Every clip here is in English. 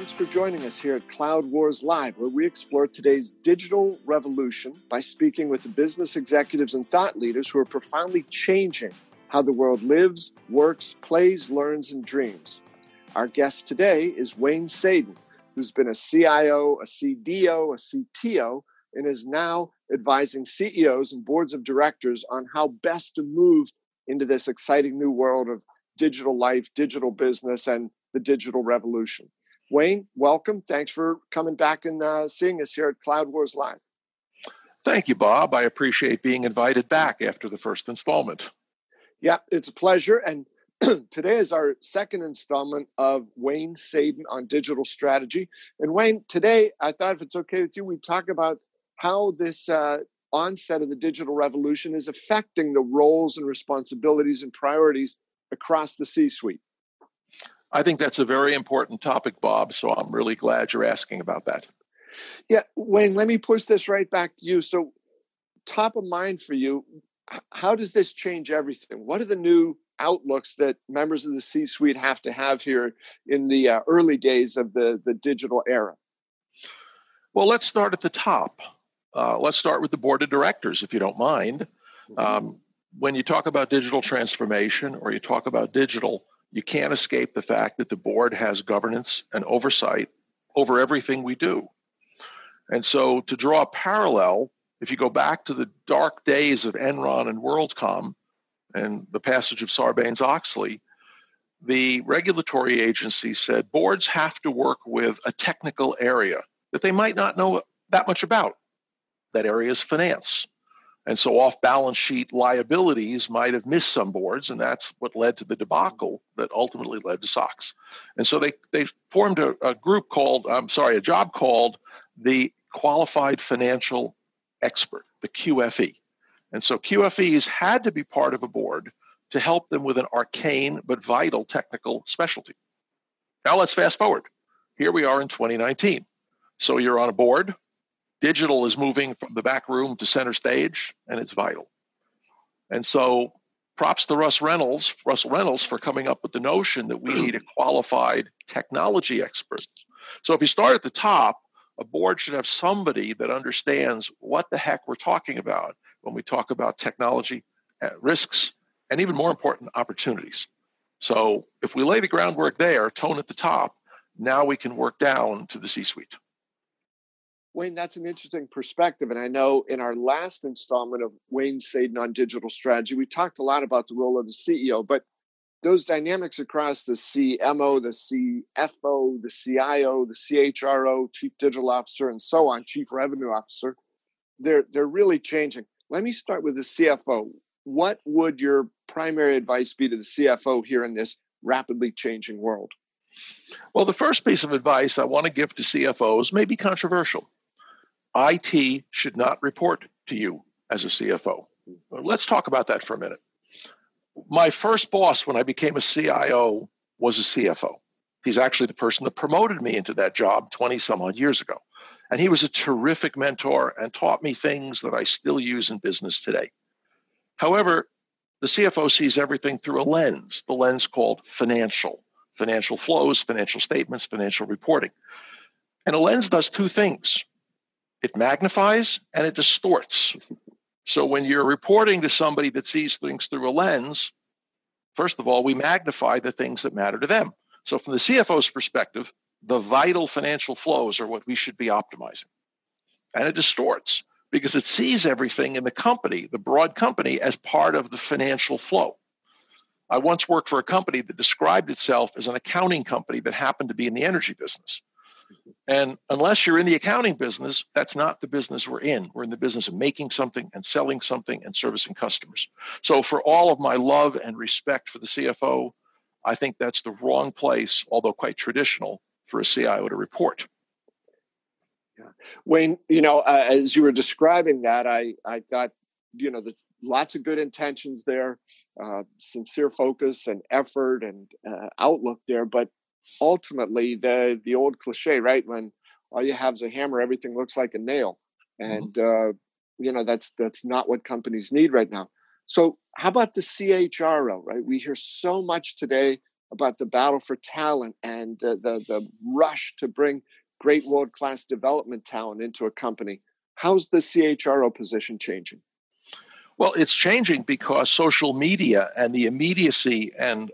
Thanks for joining us here at Cloud Wars Live, where we explore today's digital revolution by speaking with the business executives and thought leaders who are profoundly changing how the world lives, works, plays, learns, and dreams. Our guest today is Wayne Sadin, who's been a CIO, a CDO, a CTO, and is now advising CEOs and boards of directors on how best to move into this exciting new world of digital life, digital business, and the digital revolution. Wayne, welcome. Thanks for coming back and uh, seeing us here at Cloud Wars Live. Thank you, Bob. I appreciate being invited back after the first installment. Yeah, it's a pleasure. And today is our second installment of Wayne Sadin on digital strategy. And Wayne, today I thought if it's okay with you, we talk about how this uh, onset of the digital revolution is affecting the roles and responsibilities and priorities across the C suite. I think that's a very important topic, Bob. So I'm really glad you're asking about that. Yeah, Wayne, let me push this right back to you. So, top of mind for you, how does this change everything? What are the new outlooks that members of the C suite have to have here in the uh, early days of the, the digital era? Well, let's start at the top. Uh, let's start with the board of directors, if you don't mind. Mm-hmm. Um, when you talk about digital transformation or you talk about digital, you can't escape the fact that the board has governance and oversight over everything we do. And so, to draw a parallel, if you go back to the dark days of Enron and WorldCom and the passage of Sarbanes Oxley, the regulatory agency said boards have to work with a technical area that they might not know that much about. That area is finance. And so off balance sheet liabilities might have missed some boards, and that's what led to the debacle that ultimately led to SOX. And so they, they formed a, a group called, I'm sorry, a job called the Qualified Financial Expert, the QFE. And so QFEs had to be part of a board to help them with an arcane but vital technical specialty. Now let's fast forward. Here we are in 2019. So you're on a board digital is moving from the back room to center stage, and it's vital. And so, props to Russ Reynolds, Russell Reynolds, for coming up with the notion that we need a qualified technology expert. So, if you start at the top, a board should have somebody that understands what the heck we're talking about when we talk about technology risks and even more important opportunities. So, if we lay the groundwork there, tone at the top, now we can work down to the C suite. Wayne, that's an interesting perspective. And I know in our last installment of Wayne Sadin on digital strategy, we talked a lot about the role of the CEO, but those dynamics across the CMO, the CFO, the CIO, the CHRO, Chief Digital Officer, and so on, Chief Revenue Officer, they're they're really changing. Let me start with the CFO. What would your primary advice be to the CFO here in this rapidly changing world? Well, the first piece of advice I want to give to CFOs may be controversial. IT should not report to you as a CFO. Let's talk about that for a minute. My first boss when I became a CIO was a CFO. He's actually the person that promoted me into that job 20 some odd years ago. And he was a terrific mentor and taught me things that I still use in business today. However, the CFO sees everything through a lens, the lens called financial, financial flows, financial statements, financial reporting. And a lens does two things it magnifies and it distorts. So when you're reporting to somebody that sees things through a lens, first of all, we magnify the things that matter to them. So from the CFO's perspective, the vital financial flows are what we should be optimizing. And it distorts because it sees everything in the company, the broad company, as part of the financial flow. I once worked for a company that described itself as an accounting company that happened to be in the energy business. And unless you're in the accounting business, that's not the business we're in. We're in the business of making something and selling something and servicing customers. So, for all of my love and respect for the CFO, I think that's the wrong place, although quite traditional, for a CIO to report. Wayne, you know, uh, as you were describing that, I, I thought, you know, there's lots of good intentions there, uh, sincere focus and effort and uh, outlook there. But ultimately the the old cliche, right? When all you have is a hammer, everything looks like a nail, mm-hmm. and mm-hmm. uh, you know that's that's not what companies need right now. So how about the CHRO? Right, we hear so much today about the battle for talent and the, the, the rush to bring great world class development talent into a company. How's the CHRO position changing? Well, it's changing because social media and the immediacy and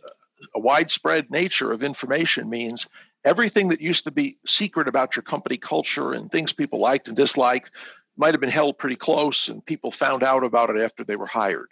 a widespread nature of information means everything that used to be secret about your company culture and things people liked and disliked might have been held pretty close and people found out about it after they were hired.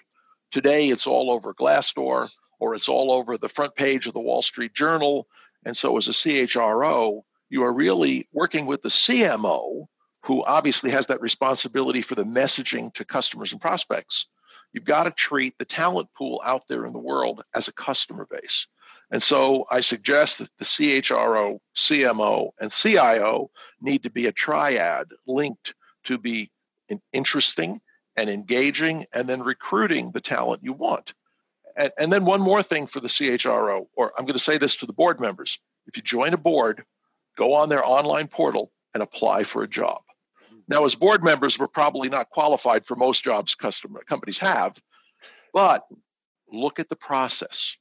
Today, it's all over Glassdoor or it's all over the front page of the Wall Street Journal. And so, as a CHRO, you are really working with the CMO, who obviously has that responsibility for the messaging to customers and prospects. You've got to treat the talent pool out there in the world as a customer base. And so I suggest that the CHRO, CMO, and CIO need to be a triad linked to be interesting and engaging and then recruiting the talent you want. And, and then one more thing for the CHRO, or I'm going to say this to the board members. If you join a board, go on their online portal and apply for a job. Now, as board members, we're probably not qualified for most jobs customer companies have, but look at the process.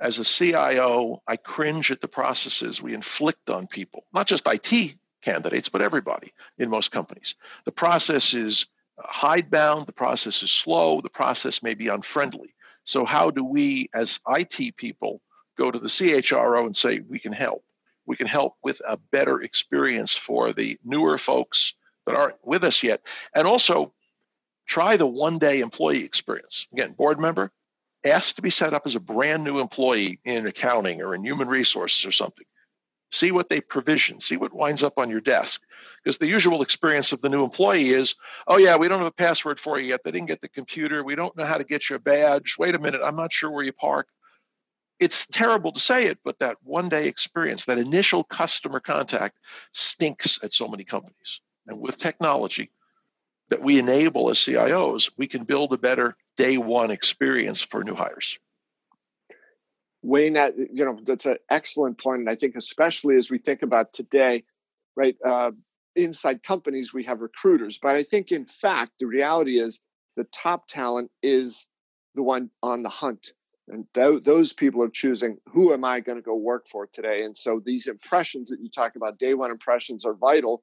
As a CIO, I cringe at the processes we inflict on people, not just IT candidates, but everybody in most companies. The process is hidebound, the process is slow, the process may be unfriendly. So, how do we, as IT people, go to the CHRO and say, we can help? We can help with a better experience for the newer folks that aren't with us yet. And also, try the one day employee experience. Again, board member, ask to be set up as a brand new employee in accounting or in human resources or something. See what they provision, see what winds up on your desk. Because the usual experience of the new employee is, oh, yeah, we don't have a password for you yet. They didn't get the computer. We don't know how to get you a badge. Wait a minute, I'm not sure where you park. It's terrible to say it, but that one day experience, that initial customer contact stinks at so many companies. And with technology that we enable as CIOs, we can build a better day one experience for new hires. Wayne, that you know that's an excellent point, and I think especially as we think about today, right? Uh, inside companies, we have recruiters, but I think in fact the reality is the top talent is the one on the hunt, and th- those people are choosing who am I going to go work for today. And so these impressions that you talk about, day one impressions, are vital.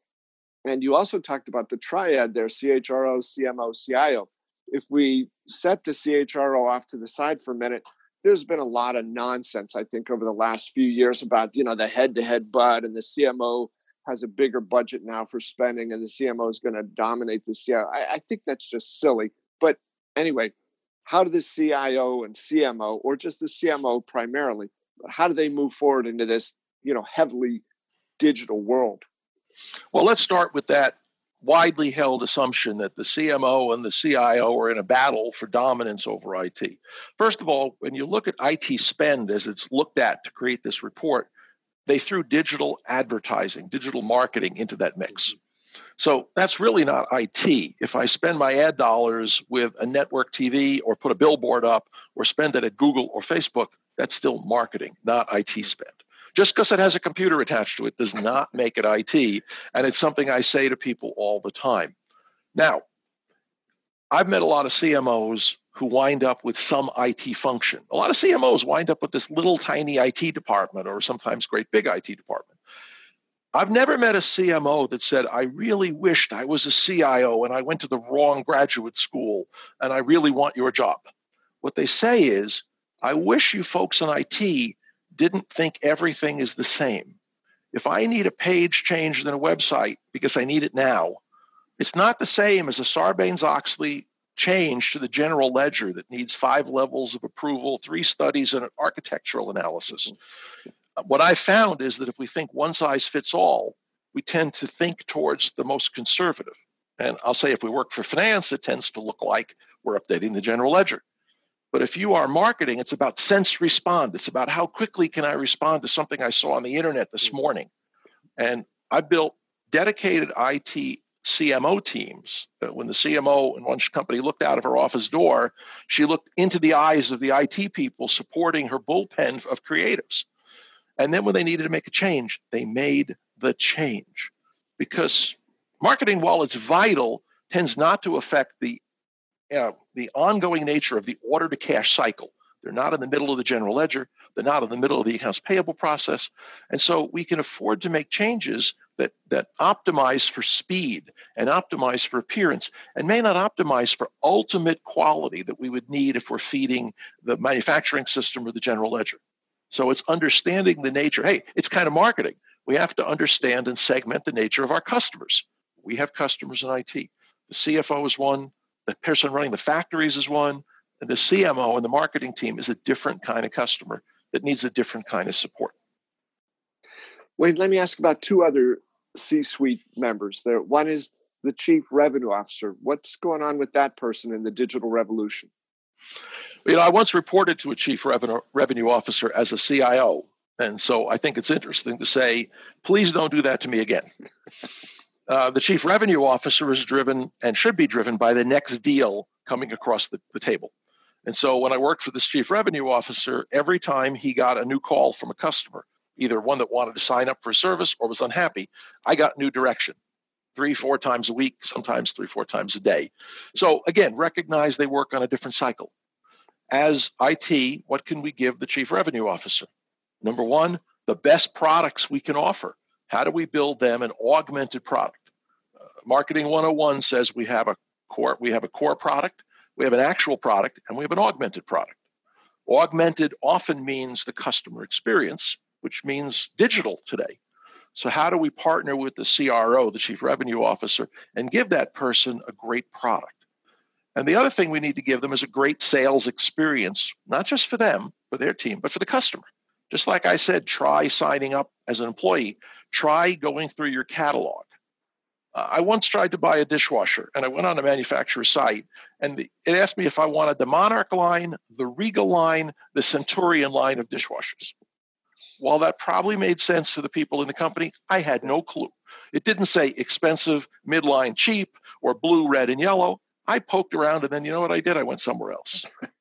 And you also talked about the triad there: CHRO, CMO, CIO. If we set the CHRO off to the side for a minute there's been a lot of nonsense, I think, over the last few years about, you know, the head to head bud and the CMO has a bigger budget now for spending and the CMO is going to dominate the CIO. I, I, think that's just silly. But anyway, how do the CIO and CMO, or just the CMO primarily, how do they move forward into this, you know, heavily digital world? Well, let's start with that widely held assumption that the CMO and the CIO are in a battle for dominance over IT. First of all, when you look at IT spend as it's looked at to create this report, they threw digital advertising, digital marketing into that mix. Mm-hmm. So that's really not IT. If I spend my ad dollars with a network TV or put a billboard up or spend it at Google or Facebook, that's still marketing, not IT mm-hmm. spend. Just because it has a computer attached to it does not make it IT. And it's something I say to people all the time. Now, I've met a lot of CMOs who wind up with some IT function. A lot of CMOs wind up with this little tiny IT department or sometimes great big IT department. I've never met a CMO that said, I really wished I was a CIO and I went to the wrong graduate school and I really want your job. What they say is, I wish you folks in IT didn't think everything is the same. If I need a page changed in a website because I need it now, it's not the same as a Sarbanes Oxley change to the general ledger that needs five levels of approval, three studies, and an architectural analysis. What I found is that if we think one size fits all, we tend to think towards the most conservative. And I'll say if we work for finance, it tends to look like we're updating the general ledger. But if you are marketing, it's about sense respond. It's about how quickly can I respond to something I saw on the internet this mm-hmm. morning. And I built dedicated IT CMO teams. When the CMO in one company looked out of her office door, she looked into the eyes of the IT people supporting her bullpen of creatives. And then when they needed to make a change, they made the change. Because marketing, while it's vital, tends not to affect the you know, the ongoing nature of the order to cash cycle. They're not in the middle of the general ledger. They're not in the middle of the accounts payable process. And so we can afford to make changes that, that optimize for speed and optimize for appearance and may not optimize for ultimate quality that we would need if we're feeding the manufacturing system or the general ledger. So it's understanding the nature. Hey, it's kind of marketing. We have to understand and segment the nature of our customers. We have customers in IT. The CFO is one, the person running the factories is one, and the CMO and the marketing team is a different kind of customer that needs a different kind of support. Wayne, let me ask about two other C suite members there. One is the chief revenue officer. What's going on with that person in the digital revolution? You know, I once reported to a chief revenue, revenue officer as a CIO. And so I think it's interesting to say, please don't do that to me again. Uh, the chief revenue officer is driven and should be driven by the next deal coming across the, the table. And so when I worked for this chief revenue officer, every time he got a new call from a customer, either one that wanted to sign up for a service or was unhappy, I got new direction three, four times a week, sometimes three, four times a day. So again, recognize they work on a different cycle. As IT, what can we give the chief revenue officer? Number one, the best products we can offer. How do we build them an augmented product? Uh, Marketing 101 says we have a core, we have a core product, we have an actual product, and we have an augmented product. Augmented often means the customer experience which means digital today. So, how do we partner with the CRO, the Chief Revenue Officer, and give that person a great product? And the other thing we need to give them is a great sales experience, not just for them, for their team, but for the customer. Just like I said, try signing up as an employee, try going through your catalog. Uh, I once tried to buy a dishwasher and I went on a manufacturer's site and the, it asked me if I wanted the Monarch line, the Regal line, the Centurion line of dishwashers. While that probably made sense to the people in the company, I had no clue. It didn't say expensive, midline, cheap, or blue, red, and yellow. I poked around and then you know what I did? I went somewhere else.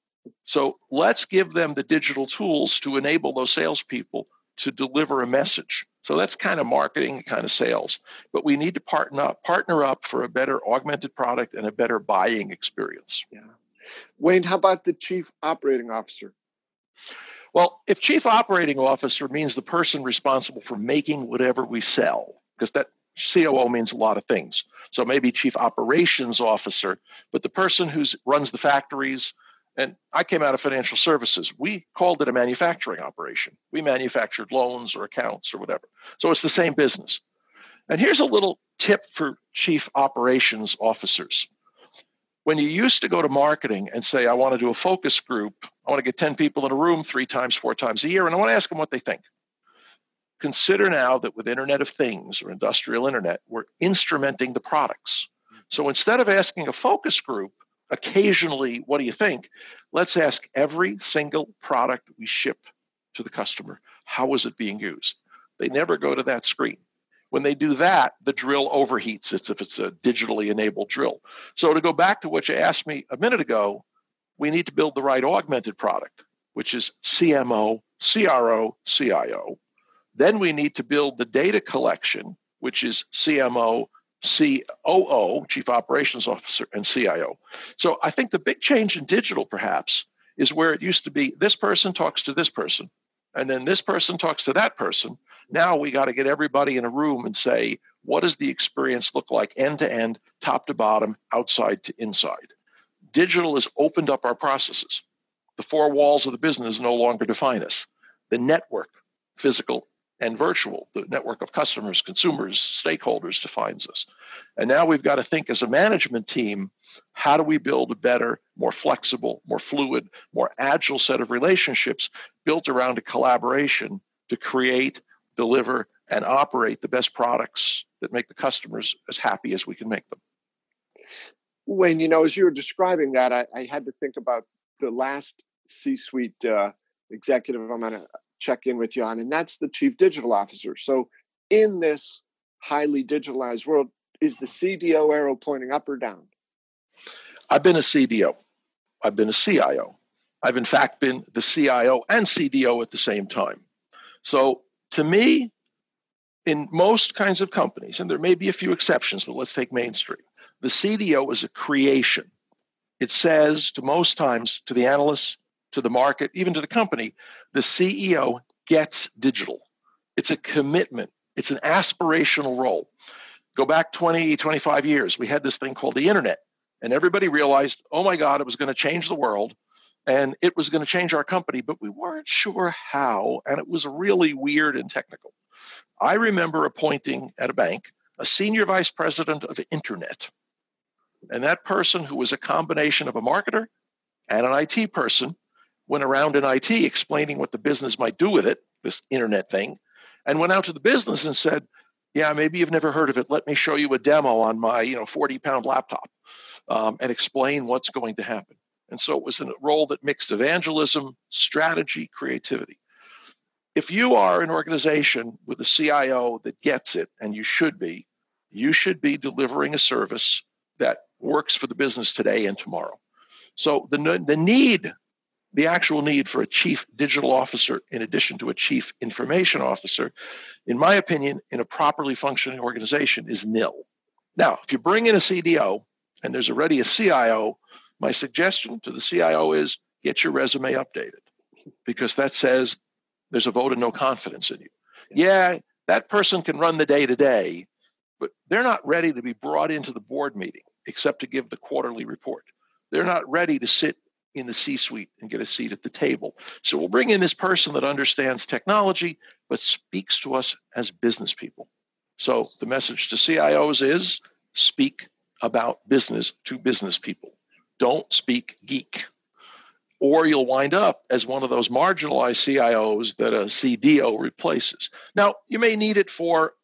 So let's give them the digital tools to enable those salespeople to deliver a message. So that's kind of marketing, kind of sales. But we need to partner up, partner up for a better augmented product and a better buying experience. Yeah. Wayne, how about the chief operating officer? Well, if chief operating officer means the person responsible for making whatever we sell, because that COO means a lot of things. So maybe chief operations officer, but the person who runs the factories. And I came out of financial services. We called it a manufacturing operation. We manufactured loans or accounts or whatever. So it's the same business. And here's a little tip for chief operations officers when you used to go to marketing and say, I want to do a focus group, I want to get 10 people in a room three times, four times a year, and I want to ask them what they think. Consider now that with Internet of Things or industrial internet, we're instrumenting the products. So instead of asking a focus group, occasionally, what do you think? Let's ask every single product we ship to the customer, how is it being used? They never go to that screen. When they do that, the drill overheats. It's if it's a digitally enabled drill. So to go back to what you asked me a minute ago, we need to build the right augmented product, which is CMO, CRO, CIO. Then we need to build the data collection, which is CMO, COO, Chief Operations Officer, and CIO. So I think the big change in digital, perhaps, is where it used to be this person talks to this person, and then this person talks to that person, now we got to get everybody in a room and say, what does the experience look like end to end, top to bottom, outside to inside? Digital has opened up our processes. The four walls of the business no longer define us. The network, physical and virtual, the network of customers, consumers, stakeholders defines us. And now we've got to think as a management team how do we build a better, more flexible, more fluid, more agile set of relationships built around a collaboration to create deliver, and operate the best products that make the customers as happy as we can make them. Wayne, you know, as you were describing that, I, I had to think about the last C suite uh, executive I'm going to check in with you on, and that's the chief digital officer. So, in this highly digitalized world, is the CDO arrow pointing up or down? I've been a CDO, I've been a CIO. I've, in fact, been the CIO and CDO at the same time. So, to me, in most kinds of companies, and there may be a few exceptions, but let's take Main Street, the CDO is a creation. It says to most times to the analysts, to the market, even to the company, the CEO gets digital. It's a commitment, it's an aspirational role. Go back 20, 25 years, we had this thing called the internet, and everybody realized, oh my God, it was going to change the world and it was going to change our company, but we weren't sure how, and it was really weird and technical. I remember appointing at a bank a senior vice president of internet. And that person, who was a combination of a marketer and an IT person, went around in IT explaining what the business might do with it, this internet thing, and went out to the business and said, Yeah, maybe you've never heard of it. Let me show you a demo on my you know 40 pound laptop um, and explain what's going to happen. And so it was a role that mixed evangelism, strategy, creativity. If you are an organization with a CIO that gets it, and you should be, you should be delivering a service that works for the business today and tomorrow. So the, the need, the actual need for a chief digital officer in addition to a chief information officer, in my opinion, in a properly functioning organization is nil. Now, if you bring in a CDO and there's already a CIO my suggestion to the CIO is get your resume updated because that says there's a vote of no confidence in you. Yeah, that person can run the day to day, but they're not ready to be brought into the board meeting except to give the quarterly report. They're not ready to sit in the C suite and get a seat at the table. So we'll bring in this person that understands technology, but speaks to us as business people. So the message to CIOs is speak about business to business people don't speak geek. Or you'll wind up as one of those marginalized CIOs that a CDO replaces. Now, you may need it for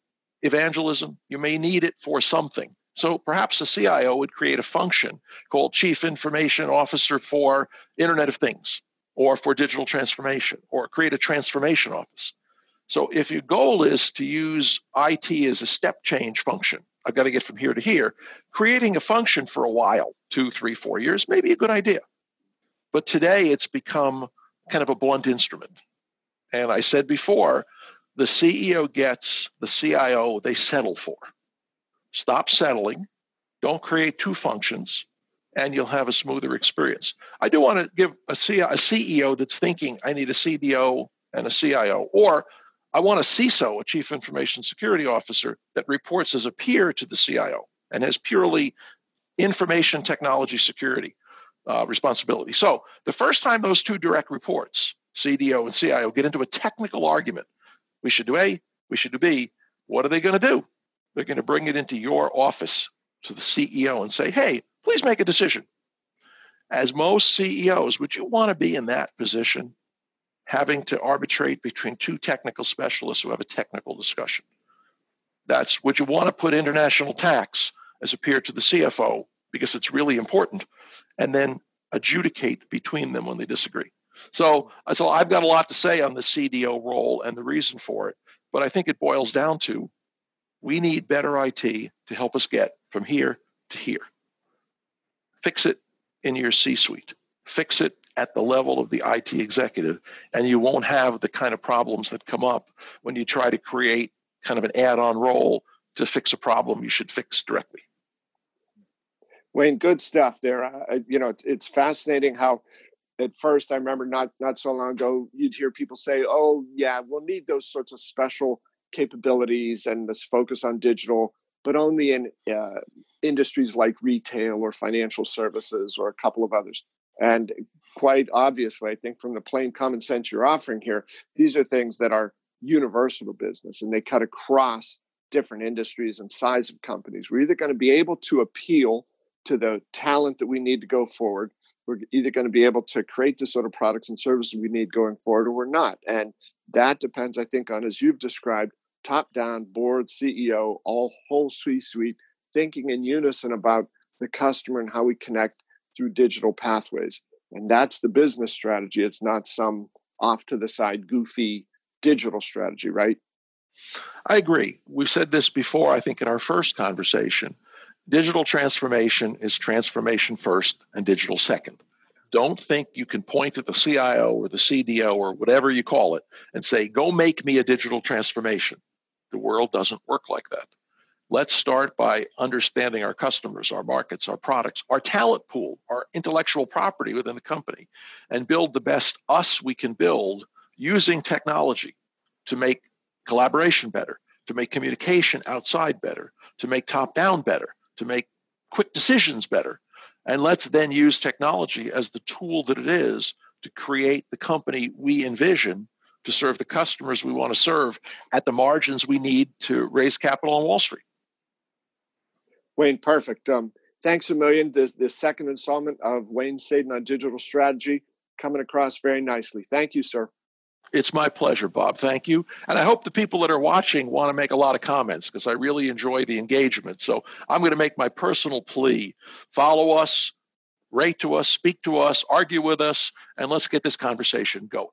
evangelism, you may need it for something. So perhaps the CIO would create a function called Chief Information Officer for Internet of Things or for digital transformation or create a transformation office. So if your goal is to use IT as a step change function, I've got to get from here to here. Creating a function for a while, two, three, four years, may be a good idea. But today it's become kind of a blunt instrument. And I said before, the CEO gets the CIO they settle for. Stop settling, don't create two functions, and you'll have a smoother experience. I do want to give a CEO that's thinking, I need a CDO and a CIO, or I want a CISO, a Chief Information Security Officer, that reports as a peer to the CIO and has purely information technology security uh, responsibility. So the first time those two direct reports, CDO and CIO, get into a technical argument, we should do A, we should do B, what are they going to do? They're going to bring it into your office to the CEO and say, hey, please make a decision. As most CEOs, would you want to be in that position having to arbitrate between two technical specialists who have a technical discussion. That's would you want to put international tax as a peer to the CFO because it's really important, and then adjudicate between them when they disagree. So, so I've got a lot to say on the CDO role and the reason for it, but I think it boils down to we need better IT to help us get from here to here. Fix it in your C suite. Fix it at the level of the IT executive, and you won't have the kind of problems that come up when you try to create kind of an add on role to fix a problem you should fix directly. Wayne, good stuff there. You know, it's, it's fascinating how at first I remember not not so long ago you'd hear people say, "Oh, yeah, we'll need those sorts of special capabilities and this focus on digital, but only in uh, industries like retail or financial services or a couple of others." And quite obviously, I think from the plain common sense you're offering here, these are things that are universal to business and they cut across different industries and size of companies. We're either going to be able to appeal to the talent that we need to go forward. We're either going to be able to create the sort of products and services we need going forward, or we're not. And that depends, I think, on as you've described, top down, board, CEO, all whole C suite, thinking in unison about the customer and how we connect through digital pathways. And that's the business strategy. It's not some off to the side, goofy digital strategy, right? I agree. We've said this before, I think, in our first conversation. Digital transformation is transformation first and digital second. Don't think you can point at the CIO or the CDO or whatever you call it and say, go make me a digital transformation. The world doesn't work like that. Let's start by understanding our customers, our markets, our products, our talent pool, our intellectual property within the company, and build the best us we can build using technology to make collaboration better, to make communication outside better, to make top down better, to make quick decisions better. And let's then use technology as the tool that it is to create the company we envision to serve the customers we want to serve at the margins we need to raise capital on Wall Street. Wayne, perfect. Um, thanks a million. This, this second installment of Wayne Sadin on digital strategy coming across very nicely. Thank you, sir. It's my pleasure, Bob. Thank you. And I hope the people that are watching want to make a lot of comments because I really enjoy the engagement. So I'm going to make my personal plea follow us, rate to us, speak to us, argue with us, and let's get this conversation going.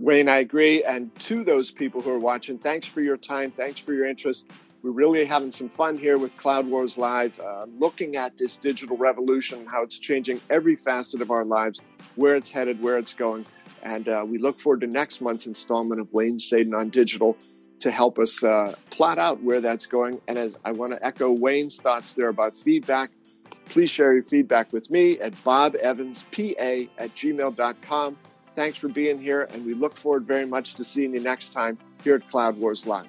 Wayne, I agree. And to those people who are watching, thanks for your time. Thanks for your interest. We're really having some fun here with Cloud Wars Live, uh, looking at this digital revolution, how it's changing every facet of our lives, where it's headed, where it's going. And uh, we look forward to next month's installment of Wayne Sadin on Digital to help us uh, plot out where that's going. And as I want to echo Wayne's thoughts there about feedback, please share your feedback with me at bobevanspa at gmail.com. Thanks for being here, and we look forward very much to seeing you next time here at Cloud Wars Live.